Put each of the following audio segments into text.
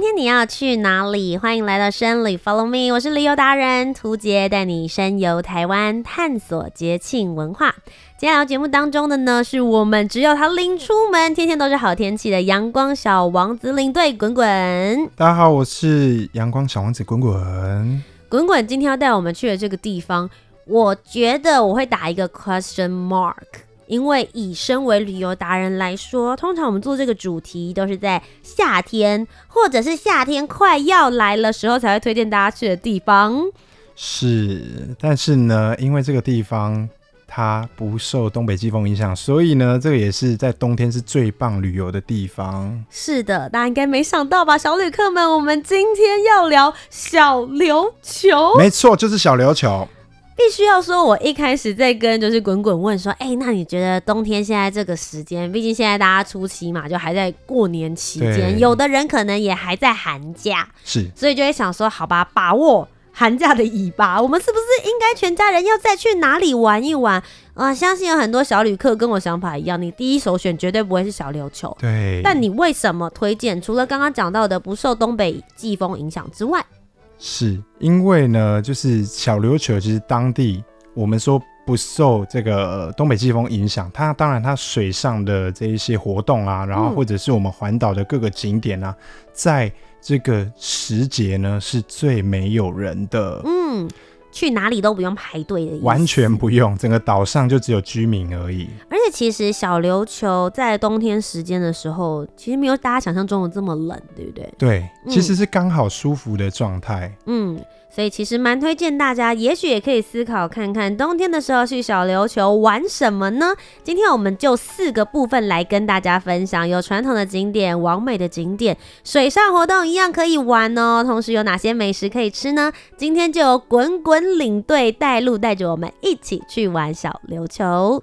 今天你要去哪里？欢迎来到深旅，Follow me，我是旅游达人涂洁，带你深游台湾，探索节庆文化。接下来节目当中的呢，是我们只有他拎出门，天天都是好天气的阳光小王子领队滚滚。大家好，我是阳光小王子滚滚。滚滚今天要带我们去的这个地方，我觉得我会打一个 question mark。因为以身为旅游达人来说，通常我们做这个主题都是在夏天，或者是夏天快要来了时候才会推荐大家去的地方。是，但是呢，因为这个地方它不受东北季风影响，所以呢，这个也是在冬天是最棒旅游的地方。是的，大家应该没想到吧，小旅客们，我们今天要聊小琉球。没错，就是小琉球。必须要说，我一开始在跟就是滚滚问说，哎、欸，那你觉得冬天现在这个时间，毕竟现在大家初期嘛，就还在过年期间，有的人可能也还在寒假，是，所以就会想说，好吧，把握寒假的尾巴，我们是不是应该全家人要再去哪里玩一玩？啊、呃，相信有很多小旅客跟我想法一样，你第一首选绝对不会是小琉球，对，但你为什么推荐？除了刚刚讲到的不受东北季风影响之外？是因为呢，就是小琉球其实当地我们说不受这个东北季风影响，它当然它水上的这一些活动啊，然后或者是我们环岛的各个景点啊，在这个时节呢是最没有人的。嗯。去哪里都不用排队的意思，完全不用，整个岛上就只有居民而已。而且其实小琉球在冬天时间的时候，其实没有大家想象中的这么冷，对不对？对，其实是刚好舒服的状态。嗯。所以其实蛮推荐大家，也许也可以思考看看，冬天的时候去小琉球玩什么呢？今天我们就四个部分来跟大家分享，有传统的景点、完美的景点、水上活动一样可以玩哦。同时有哪些美食可以吃呢？今天就由滚滚领队带路，带着我们一起去玩小琉球。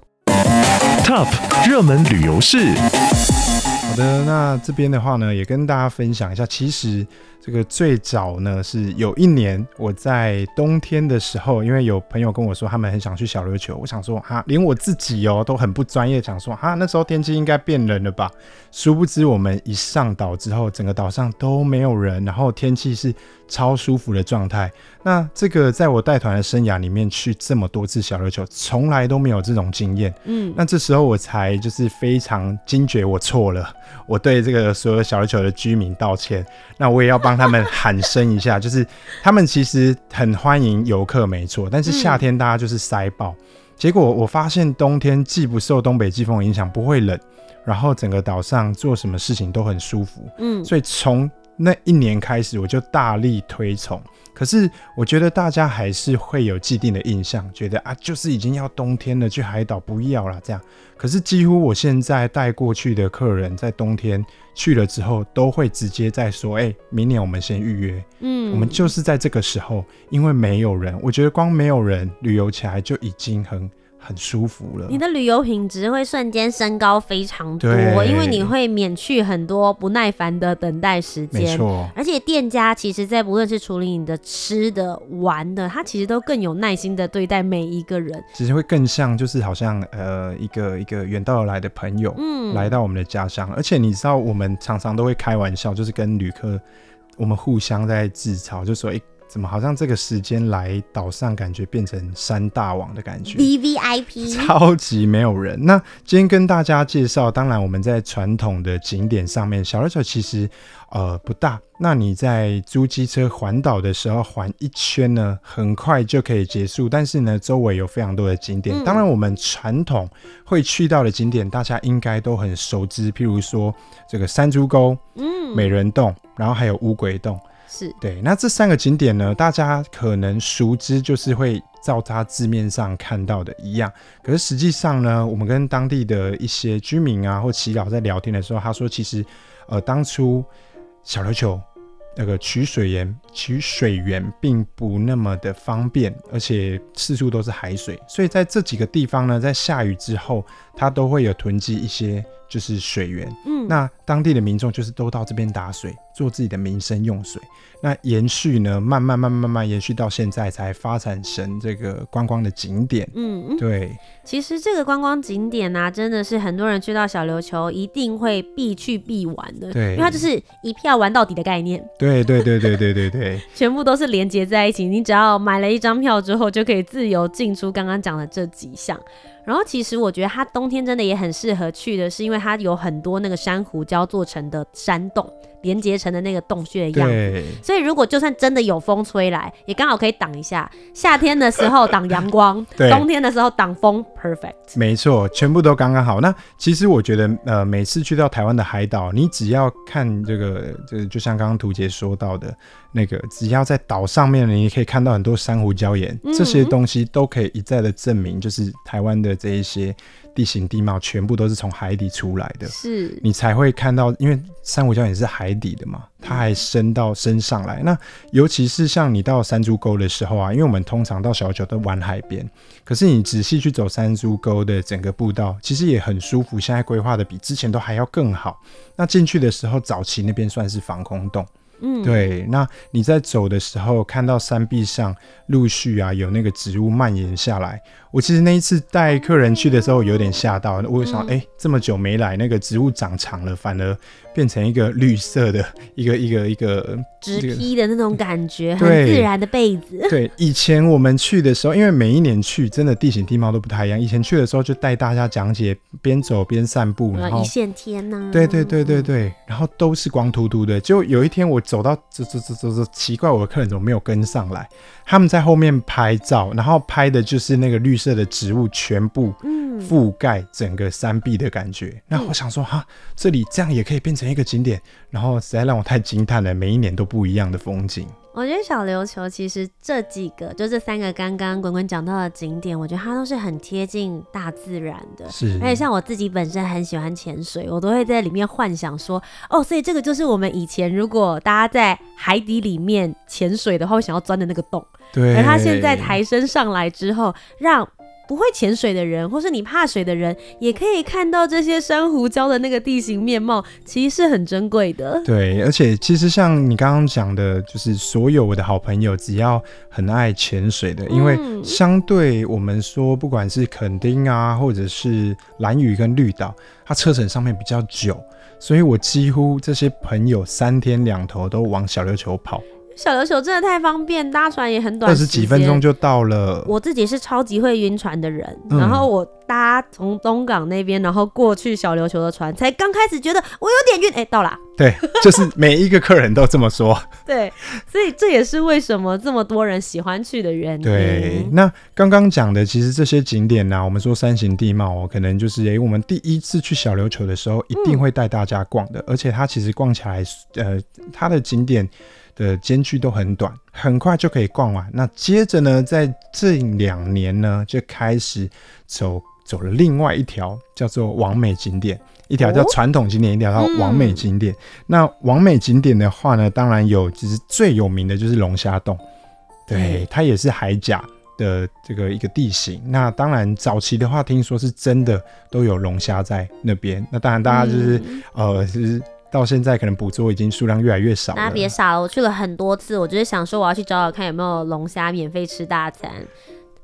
Top 热门旅游市。好的，那这边的话呢，也跟大家分享一下，其实。这个最早呢，是有一年我在冬天的时候，因为有朋友跟我说他们很想去小琉球，我想说哈，连我自己哦都很不专业，想说哈，那时候天气应该变冷了吧？殊不知我们一上岛之后，整个岛上都没有人，然后天气是超舒服的状态。那这个在我带团的生涯里面去这么多次小琉球，从来都没有这种经验。嗯，那这时候我才就是非常惊觉我错了，我对这个所有小琉球的居民道歉。那我也要帮。他们喊声一下，就是他们其实很欢迎游客，没错。但是夏天大家就是塞爆，结果我发现冬天既不受东北季风影响，不会冷，然后整个岛上做什么事情都很舒服。嗯，所以从那一年开始，我就大力推崇。可是我觉得大家还是会有既定的印象，觉得啊，就是已经要冬天了，去海岛不要了这样。可是几乎我现在带过去的客人，在冬天去了之后，都会直接在说，哎、欸，明年我们先预约。嗯，我们就是在这个时候，因为没有人，我觉得光没有人旅游起来就已经很。很舒服了，你的旅游品质会瞬间升高非常多，因为你会免去很多不耐烦的等待时间。没错，而且店家其实在不论是处理你的吃的、玩的，他其实都更有耐心的对待每一个人。其实会更像就是好像呃一个一个远道而来的朋友，嗯，来到我们的家乡。而且你知道，我们常常都会开玩笑，就是跟旅客我们互相在自嘲，就说哎。欸怎么好像这个时间来岛上，感觉变成山大王的感觉？VVIP，超级没有人。那今天跟大家介绍，当然我们在传统的景点上面，小琉球其实呃不大。那你在租机车环岛的时候，环一圈呢，很快就可以结束。但是呢，周围有非常多的景点。嗯、当然，我们传统会去到的景点，大家应该都很熟知，譬如说这个山猪沟、嗯，美人洞，然后还有乌鬼洞。是对，那这三个景点呢，大家可能熟知，就是会照它字面上看到的一样。可是实际上呢，我们跟当地的一些居民啊或耆老在聊天的时候，他说，其实呃当初小琉球那个取水源取水源并不那么的方便，而且四处都是海水，所以在这几个地方呢，在下雨之后，它都会有囤积一些就是水源。嗯，那当地的民众就是都到这边打水，做自己的民生用水。那延续呢，慢慢慢慢慢慢延续到现在，才发展成这个观光的景点。嗯，对。其实这个观光景点呢、啊，真的是很多人去到小琉球一定会必去必玩的。对，因为它就是一票玩到底的概念。对对对对对对对，全部都是连接在一起。你只要买了一张票之后，就可以自由进出刚刚讲的这几项。然后其实我觉得它冬天真的也很适合去的，是因为它有很多那个珊瑚礁做成的山洞。连接成的那个洞穴的样子，所以如果就算真的有风吹来，也刚好可以挡一下。夏天的时候挡阳光，冬天的时候挡风，perfect。没错，全部都刚刚好。那其实我觉得，呃，每次去到台湾的海岛，你只要看这个，就就像刚刚图杰说到的那个，只要在岛上面，你可以看到很多珊瑚礁岩，嗯、这些东西都可以一再的证明，就是台湾的这一些。地形地貌全部都是从海底出来的，是你才会看到，因为珊瑚礁也是海底的嘛，它还升到升上来。那尤其是像你到山猪沟的时候啊，因为我们通常到小九都玩海边，可是你仔细去走山猪沟的整个步道，其实也很舒服。现在规划的比之前都还要更好。那进去的时候，早期那边算是防空洞。嗯，对，那你在走的时候，看到山壁上陆续啊有那个植物蔓延下来。我其实那一次带客人去的时候，有点吓到。我想，哎、欸，这么久没来，那个植物长长了，反而变成一个绿色的一个一个一个直披的那种感觉，很自然的被子。对，以前我们去的时候，因为每一年去，真的地形地貌都不太一样。以前去的时候，就带大家讲解，边走边散步，然后一线天呐、啊。对对对对对，然后都是光秃秃的。就有一天我走到走走走走走，奇怪，我的客人怎么没有跟上来？他们在后面拍照，然后拍的就是那个绿色的植物全部覆盖整个山壁的感觉。那、嗯、我想说，哈，这里这样也可以变成一个景点，然后实在让我太惊叹了。每一年都不一样的风景。我觉得小琉球其实这几个，就这三个刚刚滚滚讲到的景点，我觉得它都是很贴近大自然的。是，而且像我自己本身很喜欢潜水，我都会在里面幻想说，哦，所以这个就是我们以前如果大家在海底里面潜水的话，会想要钻的那个洞。对，而它现在抬升上来之后，让不会潜水的人，或是你怕水的人，也可以看到这些珊瑚礁的那个地形面貌，其实是很珍贵的。对，而且其实像你刚刚讲的，就是所有我的好朋友，只要很爱潜水的，因为相对我们说，不管是垦丁啊，或者是蓝屿跟绿岛，它车程上面比较久，所以我几乎这些朋友三天两头都往小琉球跑。小琉球真的太方便，搭船也很短，二十几分钟就到了。我自己是超级会晕船的人，嗯、然后我搭从东港那边，然后过去小琉球的船，才刚开始觉得我有点晕，哎、欸，到啦。对，就是每一个客人都这么说。对，所以这也是为什么这么多人喜欢去的原因。对，那刚刚讲的其实这些景点呢、啊，我们说山形地貌哦，可能就是哎、欸，我们第一次去小琉球的时候，一定会带大家逛的，嗯、而且它其实逛起来，呃，它的景点。的间距都很短，很快就可以逛完。那接着呢，在这两年呢，就开始走走了另外一条叫做王美景点，一条叫传统景点，一条叫王美景点。那王美景点的话呢，当然有，其实最有名的就是龙虾洞，对，它也是海甲的这个一个地形。那当然早期的话，听说是真的都有龙虾在那边。那当然大家就是、嗯、呃，就是。到现在可能捕捉已经数量越来越少了。那别傻了，我去了很多次，我就是想说我要去找找看有没有龙虾免费吃大餐。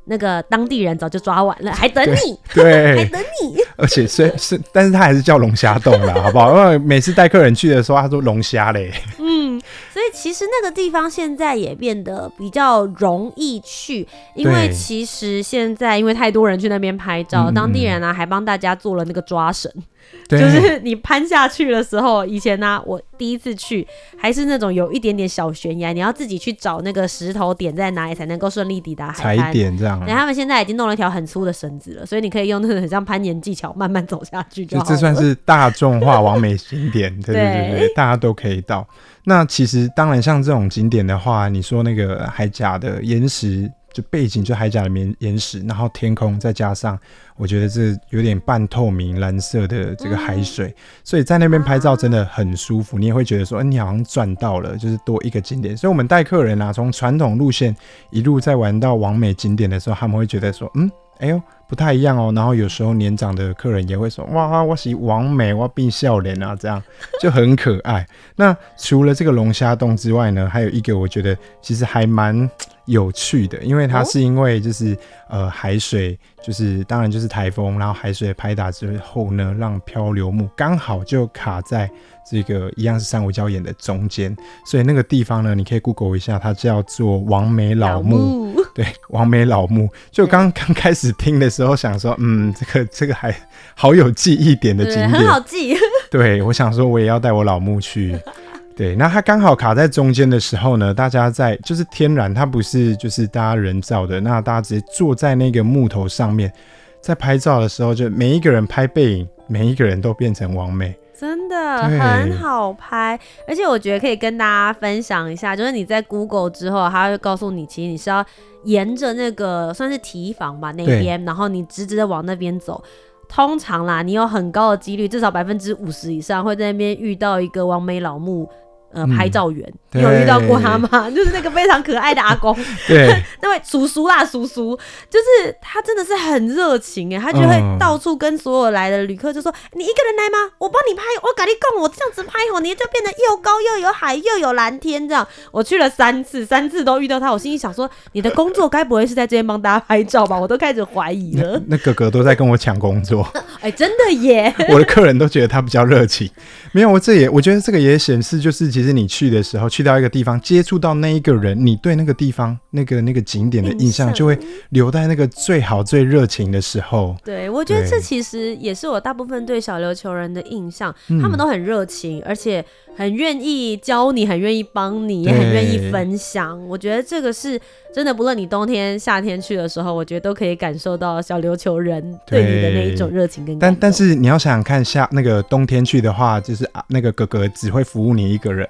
那个当地人早就抓完了，还等你，对，对 还等你。而且虽是，但是他还是叫龙虾洞啦，好不好？因为每次带客人去的时候，他说龙虾嘞。嗯，所以其实那个地方现在也变得比较容易去，因为其实现在因为太多人去那边拍照，当地人啊还帮大家做了那个抓绳。就是你攀下去的时候，以前呢、啊，我第一次去还是那种有一点点小悬崖，你要自己去找那个石头点在哪里才能够顺利抵达海滩。踩点这样、啊。然后他们现在已经弄了一条很粗的绳子了，所以你可以用那个很像攀岩技巧慢慢走下去就好。就这算是大众化完美景点，对对对对，大家都可以到。那其实当然像这种景点的话，你说那个海甲的岩石。就背景就海岬的岩岩石，然后天空再加上，我觉得这有点半透明蓝色的这个海水，嗯、所以在那边拍照真的很舒服，你也会觉得说，哎，你好像赚到了，就是多一个景点。所以我们带客人啊，从传统路线一路在玩到完美景点的时候，他们会觉得说，嗯，哎呦。不太一样哦，然后有时候年长的客人也会说：“哇，我是王美，我变笑脸啊，这样 就很可爱。”那除了这个龙虾洞之外呢，还有一个我觉得其实还蛮有趣的，因为它是因为就是、哦、呃海水就是当然就是台风，然后海水拍打之后呢，让漂流木刚好就卡在这个一样是珊瑚礁岩的中间，所以那个地方呢，你可以 Google 一下，它叫做王美老木。老对，王美老木。就刚刚开始听的时候，想说，嗯，这个这个还好有记忆点的景点，很好记。对，我想说，我也要带我老木去。对，那它刚好卡在中间的时候呢，大家在就是天然，它不是就是大家人造的。那大家直接坐在那个木头上面，在拍照的时候，就每一个人拍背影，每一个人都变成完美。真的很好拍，而且我觉得可以跟大家分享一下，就是你在 Google 之后，它会告诉你，其实你是要沿着那个算是提防吧那边，然后你直直的往那边走。通常啦，你有很高的几率，至少百分之五十以上会在那边遇到一个王美老木。呃，拍照员，你、嗯、有遇到过他吗？就是那个非常可爱的阿公，对，那位叔叔啦，叔叔，就是他真的是很热情哎，他就会到处跟所有来的旅客就说：“嗯、你一个人来吗？我帮你拍，我跟你讲，我这样子拍哦，你就变得又高又有海又有蓝天这样。”我去了三次，三次都遇到他，我心里想说：“你的工作该不会是在这边帮大家拍照吧？”我都开始怀疑了。那，那哥哥都在跟我抢工作，哎、欸，真的耶！我的客人都觉得他比较热情，没有，我这也我觉得这个也显示就是其实你去的时候，去到一个地方，接触到那一个人，你对那个地方、那个那个景点的印象，就会留在那个最好、最热情的时候。对，我觉得这其实也是我大部分对小琉球人的印象，他们都很热情，而且很愿意教你，很愿意帮你，也很愿意分享。我觉得这个是真的，不论你冬天、夏天去的时候，我觉得都可以感受到小琉球人对你的那一种热情跟。但但是你要想想看，下那个冬天去的话，就是啊，那个哥哥只会服务你一个人。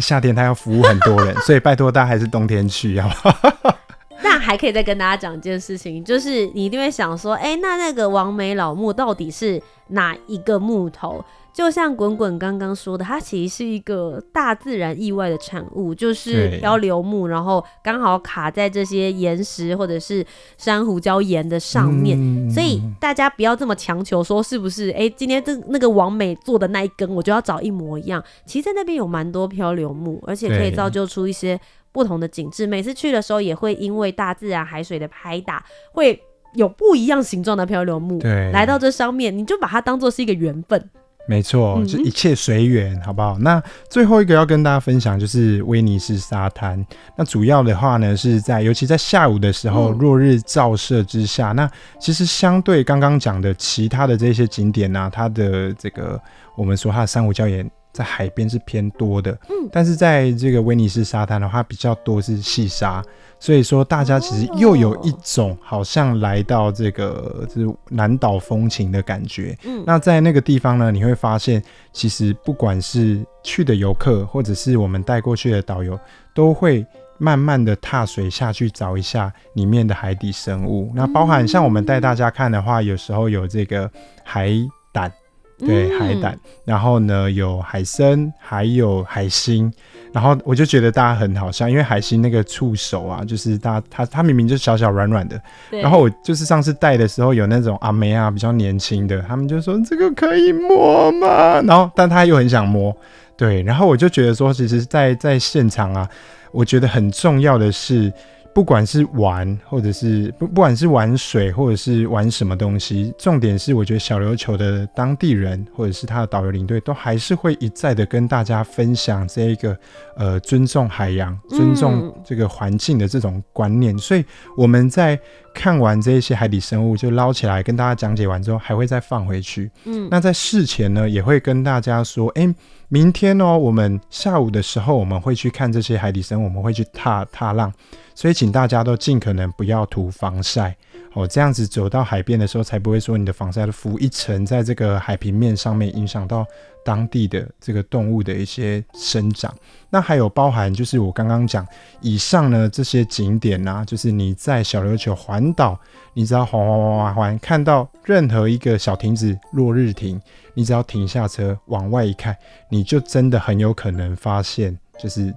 夏天他要服务很多人，所以拜托大家还是冬天去，好不好？那还可以再跟大家讲一件事情，就是你一定会想说，哎、欸，那那个王梅老木到底是哪一个木头？就像滚滚刚刚说的，它其实是一个大自然意外的产物，就是漂流木，然后刚好卡在这些岩石或者是珊瑚礁岩的上面，嗯、所以大家不要这么强求说是不是？哎、欸，今天这那个王美做的那一根，我就要找一模一样。其实在那边有蛮多漂流木，而且可以造就出一些不同的景致。每次去的时候，也会因为大自然海水的拍打，会有不一样形状的漂流木来到这上面，你就把它当做是一个缘分。没错，就一切随缘，好不好？那最后一个要跟大家分享就是威尼斯沙滩。那主要的话呢，是在尤其在下午的时候，落日照射之下，那其实相对刚刚讲的其他的这些景点呢、啊，它的这个我们说它的珊瑚礁岩。在海边是偏多的，嗯，但是在这个威尼斯沙滩的话，比较多是细沙，所以说大家其实又有一种好像来到这个就是南岛风情的感觉。嗯，那在那个地方呢，你会发现，其实不管是去的游客，或者是我们带过去的导游，都会慢慢的踏水下去找一下里面的海底生物。那包含像我们带大家看的话，有时候有这个海胆。对，海胆，然后呢，有海参，还有海星，然后我就觉得大家很好笑，因为海星那个触手啊，就是大家它它明明就小小软软的，然后我就是上次带的时候有那种阿梅啊比较年轻的，他们就说这个可以摸吗？然后但他又很想摸，对，然后我就觉得说，其实在在现场啊，我觉得很重要的是。不管是玩，或者是不，不管是玩水，或者是玩什么东西，重点是我觉得小琉球的当地人，或者是他的导游领队，都还是会一再的跟大家分享这一个呃尊重海洋、尊重这个环境的这种观念。嗯、所以我们在看完这一些海底生物，就捞起来跟大家讲解完之后，还会再放回去。嗯，那在事前呢，也会跟大家说，哎、欸，明天哦，我们下午的时候我们会去看这些海底生物，我们会去踏踏浪。所以，请大家都尽可能不要涂防晒哦，这样子走到海边的时候，才不会说你的防晒都浮一层在这个海平面上面，影响到当地的这个动物的一些生长。那还有包含就是我刚刚讲以上呢这些景点啊，就是你在小琉球环岛，你只要环环环环环，看到任何一个小亭子落日亭，你只要停下车往外一看，你就真的很有可能发现，就是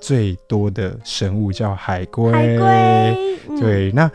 最多的生物叫海龟。海龟，嗯、对，那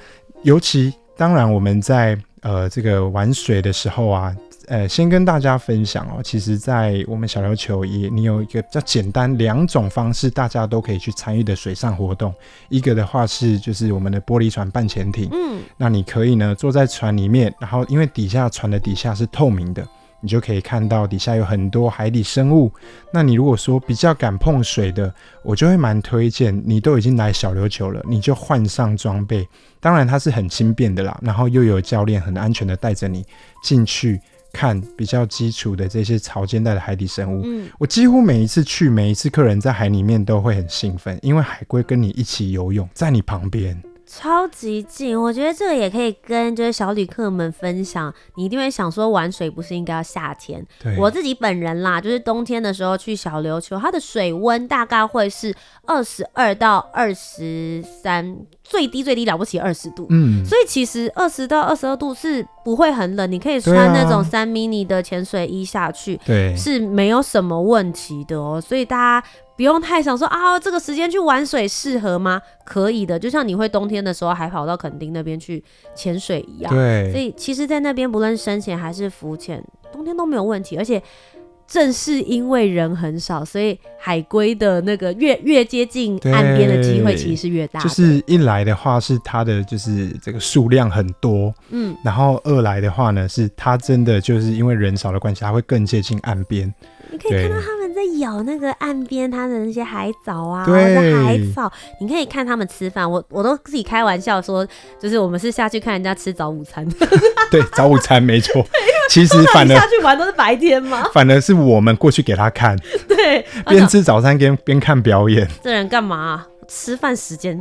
尤其当然我们在呃这个玩水的时候啊。呃，先跟大家分享哦，其实，在我们小琉球也，你有一个比较简单两种方式，大家都可以去参与的水上活动。一个的话是，就是我们的玻璃船半潜艇，嗯，那你可以呢坐在船里面，然后因为底下船的底下是透明的，你就可以看到底下有很多海底生物。那你如果说比较敢碰水的，我就会蛮推荐你都已经来小琉球了，你就换上装备，当然它是很轻便的啦，然后又有教练很安全的带着你进去。看比较基础的这些潮间带的海底生物，嗯，我几乎每一次去，每一次客人在海里面都会很兴奋，因为海龟跟你一起游泳，在你旁边。超级近，我觉得这个也可以跟就是小旅客们分享。你一定会想说，玩水不是应该要夏天？对，我自己本人啦，就是冬天的时候去小琉球，它的水温大概会是二十二到二十三，最低最低了不起二十度。嗯，所以其实二十到二十二度是不会很冷，你可以穿那种三 mini 的潜水衣下去，对，是没有什么问题的哦。所以大家。不用太想说啊，这个时间去玩水适合吗？可以的，就像你会冬天的时候还跑到垦丁那边去潜水一样。对，所以其实，在那边不论深潜还是浮潜，冬天都没有问题。而且，正是因为人很少，所以海龟的那个越越接近岸边的机会其实是越大。就是一来的话是它的就是这个数量很多，嗯，然后二来的话呢是它真的就是因为人少的关系，它会更接近岸边。你可以看到他们在咬那个岸边它的那些海藻啊，或者海草。你可以看他们吃饭，我我都自己开玩笑说，就是我们是下去看人家吃早午餐。对，早午餐没错。其实反而下去玩都是白天吗？反而是我们过去给他看，对，边吃早餐边边看表演。这人干嘛啊？吃饭时间。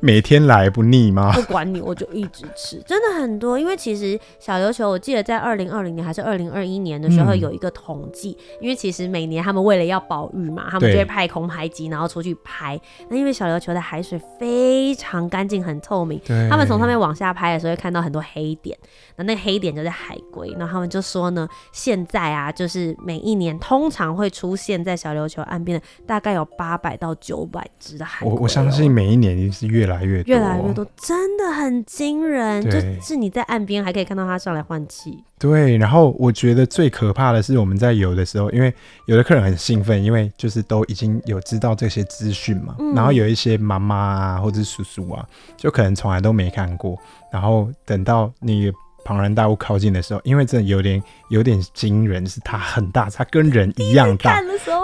每天来不腻吗？不管你，我就一直吃，真的很多。因为其实小琉球，我记得在二零二零年还是二零二一年的时候有一个统计，嗯，因为其实每年他们为了要保育嘛，他们就会派空拍机，然后出去拍。那因为小琉球的海水非常干净、很透明，他们从上面往下拍的时候会看到很多黑点，那那黑点就是海龟。然后他们就说呢，现在啊，就是每一年通常会出现在小琉球岸边的大概有八百到九百只的海龟。我我相信每一年是。越来越多，越来越多，真的很惊人。就是你在岸边还可以看到它上来换气。对，然后我觉得最可怕的是我们在游的时候，因为有的客人很兴奋，因为就是都已经有知道这些资讯嘛。嗯。然后有一些妈妈啊或者叔叔啊，就可能从来都没看过。然后等到你。庞然大物靠近的时候，因为真的有点有点惊人，是它很大，它跟人一样大。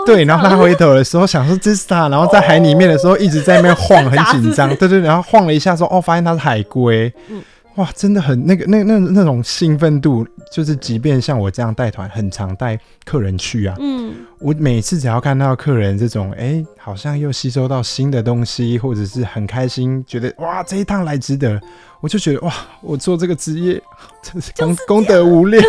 对，然后他回头的时候想说这是它，然后在海里面的时候一直在那边晃，很 紧张。对对，然后晃了一下说哦，发现它是海龟。嗯哇，真的很那个那那那种兴奋度，就是即便像我这样带团，很常带客人去啊。嗯，我每次只要看到客人这种，哎、欸，好像又吸收到新的东西，或者是很开心，觉得哇，这一趟来值得，我就觉得哇，我做这个职业真是功功德无量，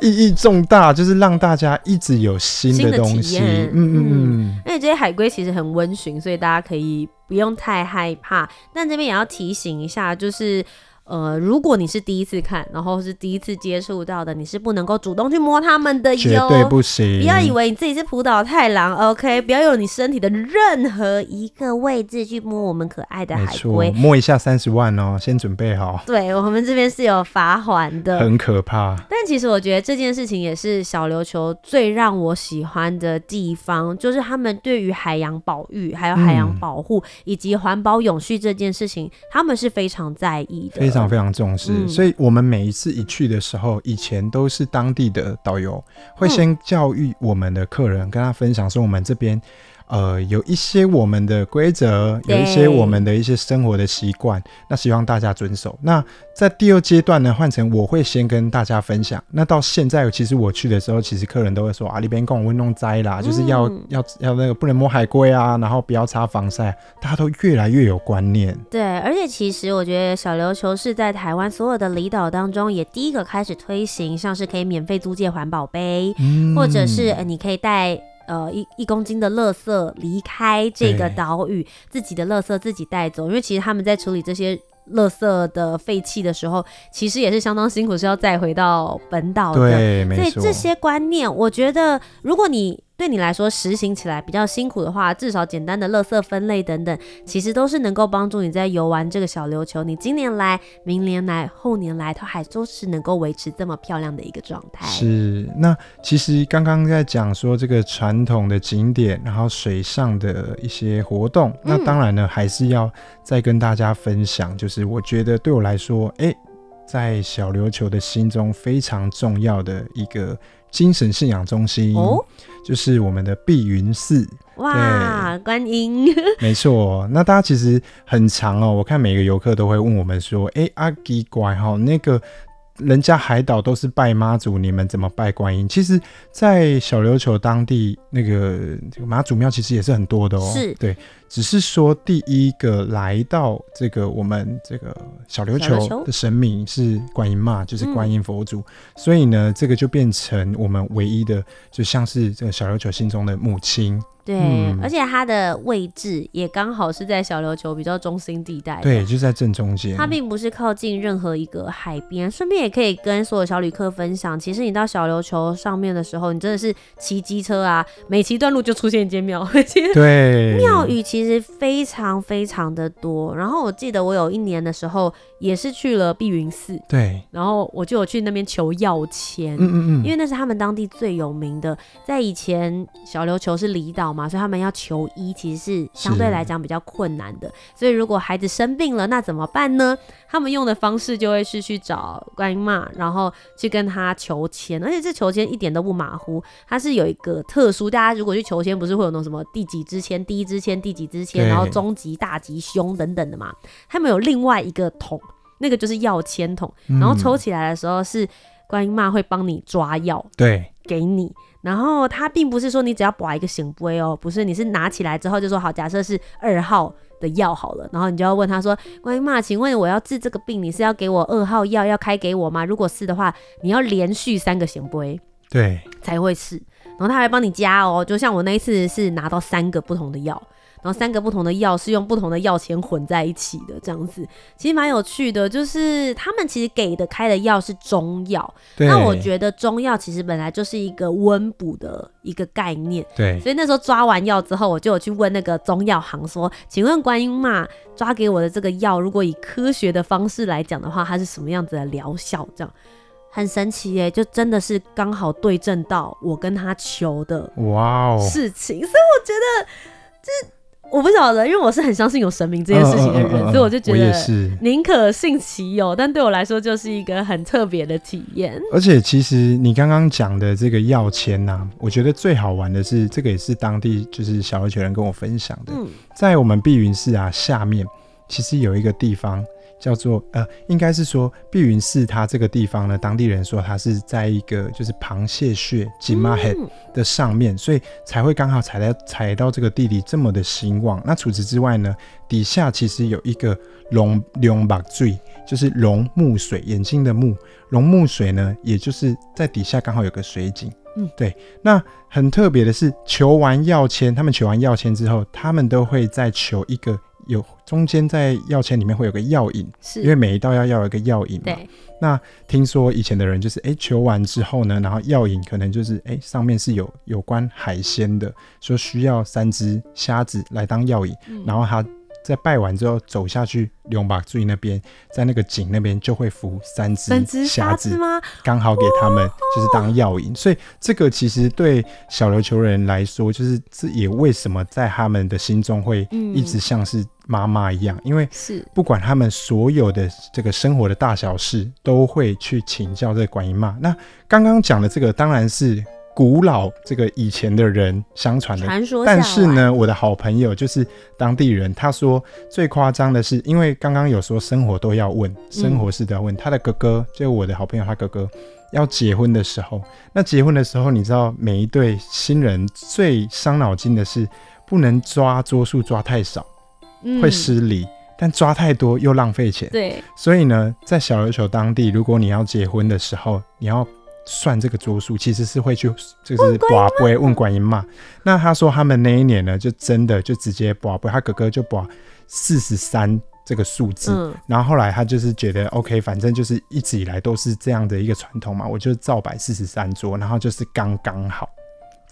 意义重大，就是让大家一直有新的东西。嗯嗯嗯。而且这些海龟其实很温驯，所以大家可以不用太害怕。但这边也要提醒一下，就是。呃，如果你是第一次看，然后是第一次接触到的，你是不能够主动去摸它们的哟，绝对不行。不要以为你自己是浦岛太郎，OK？不要用你身体的任何一个位置去摸我们可爱的海龟，摸一下三十万哦，先准备好。对，我们这边是有罚款的，很可怕。但其实我觉得这件事情也是小琉球最让我喜欢的地方，就是他们对于海洋保育、还有海洋保护、嗯、以及环保永续这件事情，他们是非常在意的，非常。非常重视，嗯，所以我们每一次一去的时候，以前都是当地的导游会先教育我们的客人，跟他分享说我们这边呃，有一些我们的规则，有一些我们的一些生活的习惯，那希望大家遵守。那在第二阶段呢，换成我会先跟大家分享。那到现在，其实我去的时候，其实客人都会说啊，里边跟我运动摘啦，就是要、嗯、要要那个不能摸海龟啊，然后不要擦防晒，大家都越来越有观念。对，而且其实我觉得小琉球是在台湾所有的离岛当中，也第一个开始推行，像是可以免费租借环保杯，嗯、或者是呃，你可以带。呃，一一公斤的垃圾离开这个岛屿，自己的垃圾自己带走，因为其实他们在处理这些垃圾的废弃的时候，其实也是相当辛苦，是要再回到本岛的。对，没错。所以这些观念，我觉得如果你。对你来说实行起来比较辛苦的话，至少简单的垃圾分类等等，其实都是能够帮助你在游玩这个小琉球。你今年来、明年来、后年来，它还都是能够维持这么漂亮的一个状态。是，那其实刚刚在讲说这个传统的景点，然后水上的一些活动，那当然呢，还是要再跟大家分享，就是我觉得对我来说，哎，在小琉球的心中非常重要的一个。精神信仰中心哦，就是我们的碧云寺。哇，观音，没错。那大家其实很长哦，我看每个游客都会问我们说：“哎、欸，阿基怪哈，那个人家海岛都是拜妈祖，你们怎么拜观音？”其实，在小琉球当地，那个这个妈祖庙其实也是很多的哦，是对。只是说，第一个来到这个我们这个小琉球的神明是观音嘛，就是观音佛祖，嗯、所以呢，这个就变成我们唯一的，就像是这个小琉球心中的母亲。对，嗯、而且它的位置也刚好是在小琉球比较中心地带，对，就在正中间。它并不是靠近任何一个海边，顺便也可以跟所有小旅客分享，其实你到小琉球上面的时候，你真的是骑机车啊，每骑一段路就出现一间庙，对，庙宇其实非常非常的多。然后我记得我有一年的时候也是去了碧云寺，对，然后我就有去那边求药签，嗯嗯嗯，因为那是他们当地最有名的，在以前小琉球是离岛。嘛，所以他们要求医，其实是相对来讲比较困难的。所以如果孩子生病了，那怎么办呢？他们用的方式就会是去找观音妈，然后去跟他求签，而且这求签一点都不马虎，它是有一个特殊。大家如果去求签，不是会有那种什么第几支签、第一支签、第几支签，然后中吉、大吉、凶等等的嘛？他们有另外一个桶，那个就是药签桶，然后抽起来的时候是观音妈会帮你抓药，对，给你。然后他并不是说你只要拔一个醒杯哦，不是，你是拿起来之后就说好，假设是二号的药好了，然后你就要问他说，关于嘛，请问我要治这个病，你是要给我二号药要开给我吗？如果是的话，你要连续三个醒杯，对，才会是。然后他还帮你加哦，就像我那一次是拿到三个不同的药。然后三个不同的药是用不同的药钱混在一起的，这样子其实蛮有趣的。就是他们其实给的开的药是中药，那我觉得中药其实本来就是一个温补的一个概念。对，所以那时候抓完药之后，我就有去问那个中药行说：“请问观音妈抓给我的这个药，如果以科学的方式来讲的话，它是什么样子的疗效？”这样很神奇耶，就真的是刚好对症到我跟他求的哇哦事情所以我觉得就是。我不晓得，因为我是很相信有神明这件事情的人，嗯嗯嗯嗯、所以我就觉得宁可信其有，但对我来说就是一个很特别的体验。而且，其实你刚刚讲的这个要签呐，我觉得最好玩的是，这个也是当地就是小琉球人跟我分享的，嗯、在我们碧云寺啊下面，其实有一个地方。叫做呃，应该是说碧云寺，它这个地方呢，当地人说它是在一个就是螃蟹穴金马海的上面，嗯、所以才会刚好踩到踩到这个地理这么的兴旺。那除此之外呢，底下其实有一个龙龙目水，就是龙目水，眼睛的目龙目水呢，也就是在底下刚好有个水井。嗯，对。那很特别的是，求完药签，他们求完药签之后，他们都会再求一个。有中间在药签里面会有个药引，是因为每一道药要有一个药引嘛。对。那听说以前的人就是，哎、欸，求完之后呢，然后药引可能就是，哎、欸，上面是有有关海鲜的，说需要三只虾子来当药引，嗯、然后他。在拜完之后走下去龙目水那边，在那个井那边就会浮三只虾子吗？刚好给他们就是当药引，所以这个其实对小琉球人来说，就是这也为什么在他们的心中会一直像是妈妈一样，因为是不管他们所有的这个生活的大小事，都会去请教这个观音妈。那刚刚讲的这个当然是。古老这个以前的人相传的传说。但是呢，我的好朋友就是当地人，他说最夸张的是，因为刚刚有说生活都要问，生活是都要问。嗯、他的哥哥，就我的好朋友，他哥哥要结婚的时候，那结婚的时候，你知道每一对新人最伤脑筋的是不能抓桌数抓太少，会失礼。嗯但抓太多又浪费钱，对，所以呢，在小琉球当地，如果你要结婚的时候，你要算这个桌数，其实是会去就是拔杯问观音嘛。那他说他们那一年呢，就真的就直接拔杯，他哥哥就拔四十三这个数字，嗯，然后后来他就是觉得 OK，反正就是一直以来都是这样的一个传统嘛，我就照摆四十三桌，然后就是刚刚好。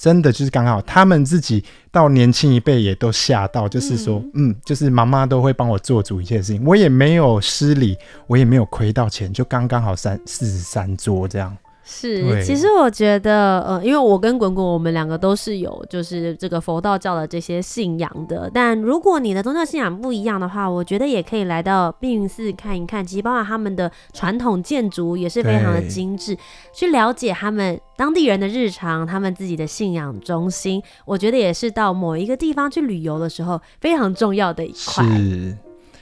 真的就是刚好，他们自己到年轻一辈也都吓到，就是说，嗯，嗯，就是妈妈都会帮我做主一切事情，我也没有失礼，我也没有亏到钱，就刚刚好三四十三桌这样。是，其实我觉得，呃，因为我跟滚滚，我们两个都是有就是这个佛道教的这些信仰的。但如果你的宗教信仰不一样的话，我觉得也可以来到碧云寺看一看。其实包括他们的传统建筑也是非常的精致，去了解他们当地人的日常，他们自己的信仰中心，我觉得也是到某一个地方去旅游的时候非常重要的一块。是，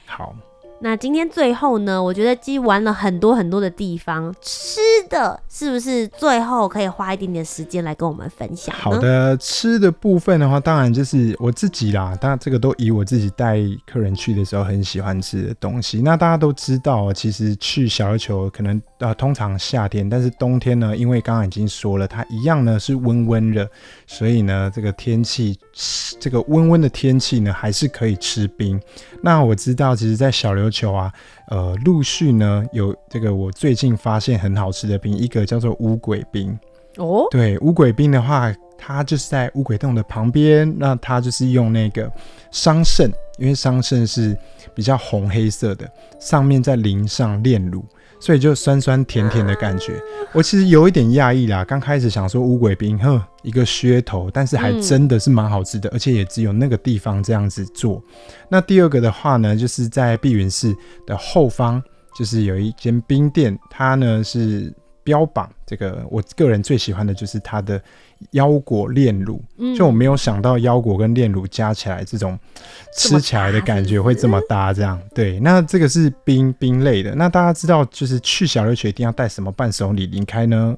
好。那今天最后呢，我觉得既玩了很多很多的地方，吃的是不是最后可以花一点点时间来跟我们分享？好的，吃的部分的话，当然就是我自己啦。当然这个都以我自己带客人去的时候很喜欢吃的东西。那大家都知道，其实去小琉球可能呃通常夏天，但是冬天呢，因为刚刚已经说了，它一样呢是温温热，所以呢这个天气，这个温温的天气呢还是可以吃冰。那我知道，其实，在小琉球啊，呃，陆续呢有这个我最近发现很好吃的冰，一个叫做乌鬼冰哦，对，乌鬼冰的话，它就是在乌鬼洞的旁边，那它就是用那个桑葚，因为桑葚是比较红黑色的，上面再淋上炼乳。所以就酸酸甜甜的感觉，我其实有一点讶异啦。刚开始想说乌鬼冰，呵，一个噱头，但是还真的是蛮好吃的，而且也只有那个地方这样子做。那第二个的话呢，就是在碧云寺的后方，就是有一间冰店，它呢是标榜这个，我个人最喜欢的就是它的。腰果炼乳，就我没有想到腰果跟炼乳加起来，这种吃起来的感觉会这么搭。这样对，那这个是冰冰类的。那大家知道，就是去小琉球一定要带什么伴手礼离开呢？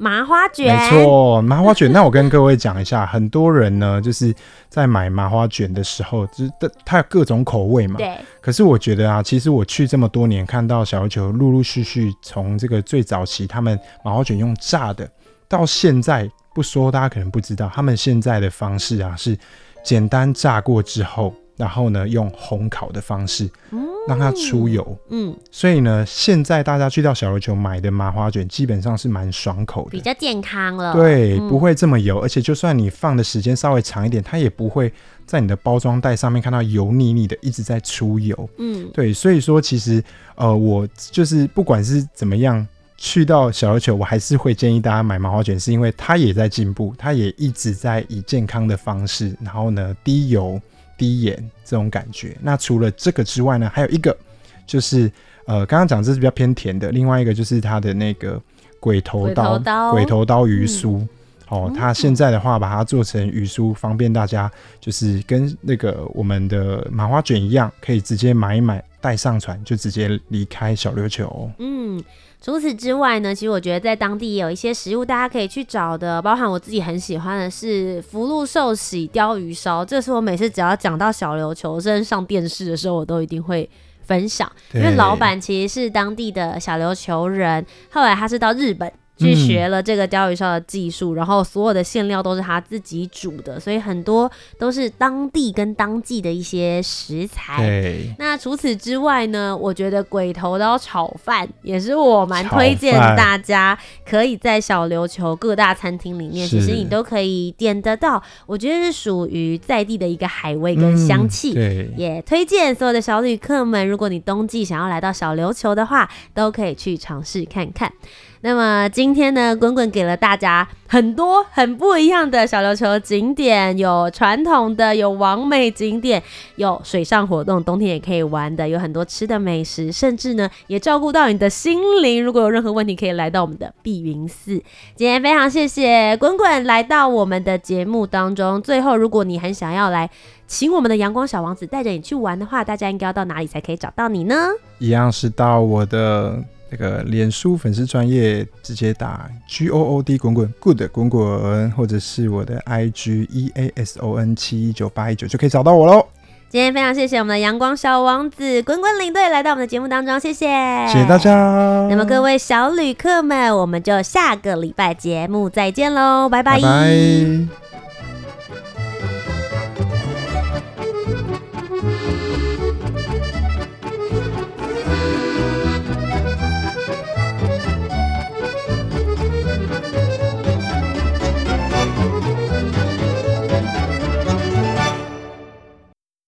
麻花卷，没错，麻花卷。那我跟各位讲一下，很多人呢，就是在买麻花卷的时候，就是它有各种口味嘛。对。可是我觉得啊，其实我去这么多年，看到小琉球陆陆续续从这个最早期他们麻花卷用炸的，到现在。不说，大家可能不知道，他们现在的方式啊是简单炸过之后，然后呢用烘烤的方式，让它出油。嗯，所以呢，现在大家去到小琉球买的麻花卷，基本上是蛮爽口的，比较健康了。对，不会这么油，而且就算你放的时间稍微长一点，它也不会在你的包装袋上面看到油腻腻的，一直在出油。嗯，对，所以说其实呃，我就是不管是怎么样。去到小琉球，我还是会建议大家买麻花卷，是因为它也在进步，它也一直在以健康的方式，然后呢低油低眼这种感觉。那除了这个之外呢，还有一个就是呃，刚刚讲这是比较偏甜的，另外一个就是它的那个鬼头刀，鬼头刀，鱼酥。嗯、哦，它现在的话把它做成鱼酥，方便大家就是跟那个我们的麻花卷一样，可以直接买一买带上船就直接离开小琉球。嗯。除此之外呢，其实我觉得在当地也有一些食物大家可以去找的，包含我自己很喜欢的是福禄寿喜鲷鱼烧，这是我每次只要讲到小琉球，甚至上电视的时候，我都一定会分享，因为老板其实是当地的小琉球人，后来他是到日本。去学了这个鯛鱼烧的技术，嗯，然后所有的馅料都是他自己煮的，所以很多都是当地跟当季的一些食材。那除此之外呢，我觉得鬼头刀炒饭也是我蛮推荐大家可以在小琉球各大餐厅里面，其实你都可以点得到。我觉得是属于在地的一个海味跟香气。对，也推荐所有的小旅客们，如果你冬季想要来到小琉球的话，都可以去尝试看看。那么今天呢，滚滚给了大家很多很不一样的小琉球景点，有传统的，有网美景点，有水上活动，冬天也可以玩的，有很多吃的美食，甚至呢也照顾到你的心灵。如果有任何问题，可以来到我们的碧云寺。今天非常谢谢滚滚来到我们的节目当中。最后，如果你很想要来请我们的阳光小王子带着你去玩的话，大家应该要到哪里才可以找到你呢？一样是到我的。那个脸书粉丝专业直接打 G O O D 滚滚 Good 滚滚，或者是我的 I G E A S O N 七一九八一九就可以找到我喽。今天非常谢谢我们的阳光小王子滚滚领队来到我们的节目当中，谢谢，谢谢大家。那么各位小旅客们，我们就下个礼拜节目再见喽，拜拜。拜拜。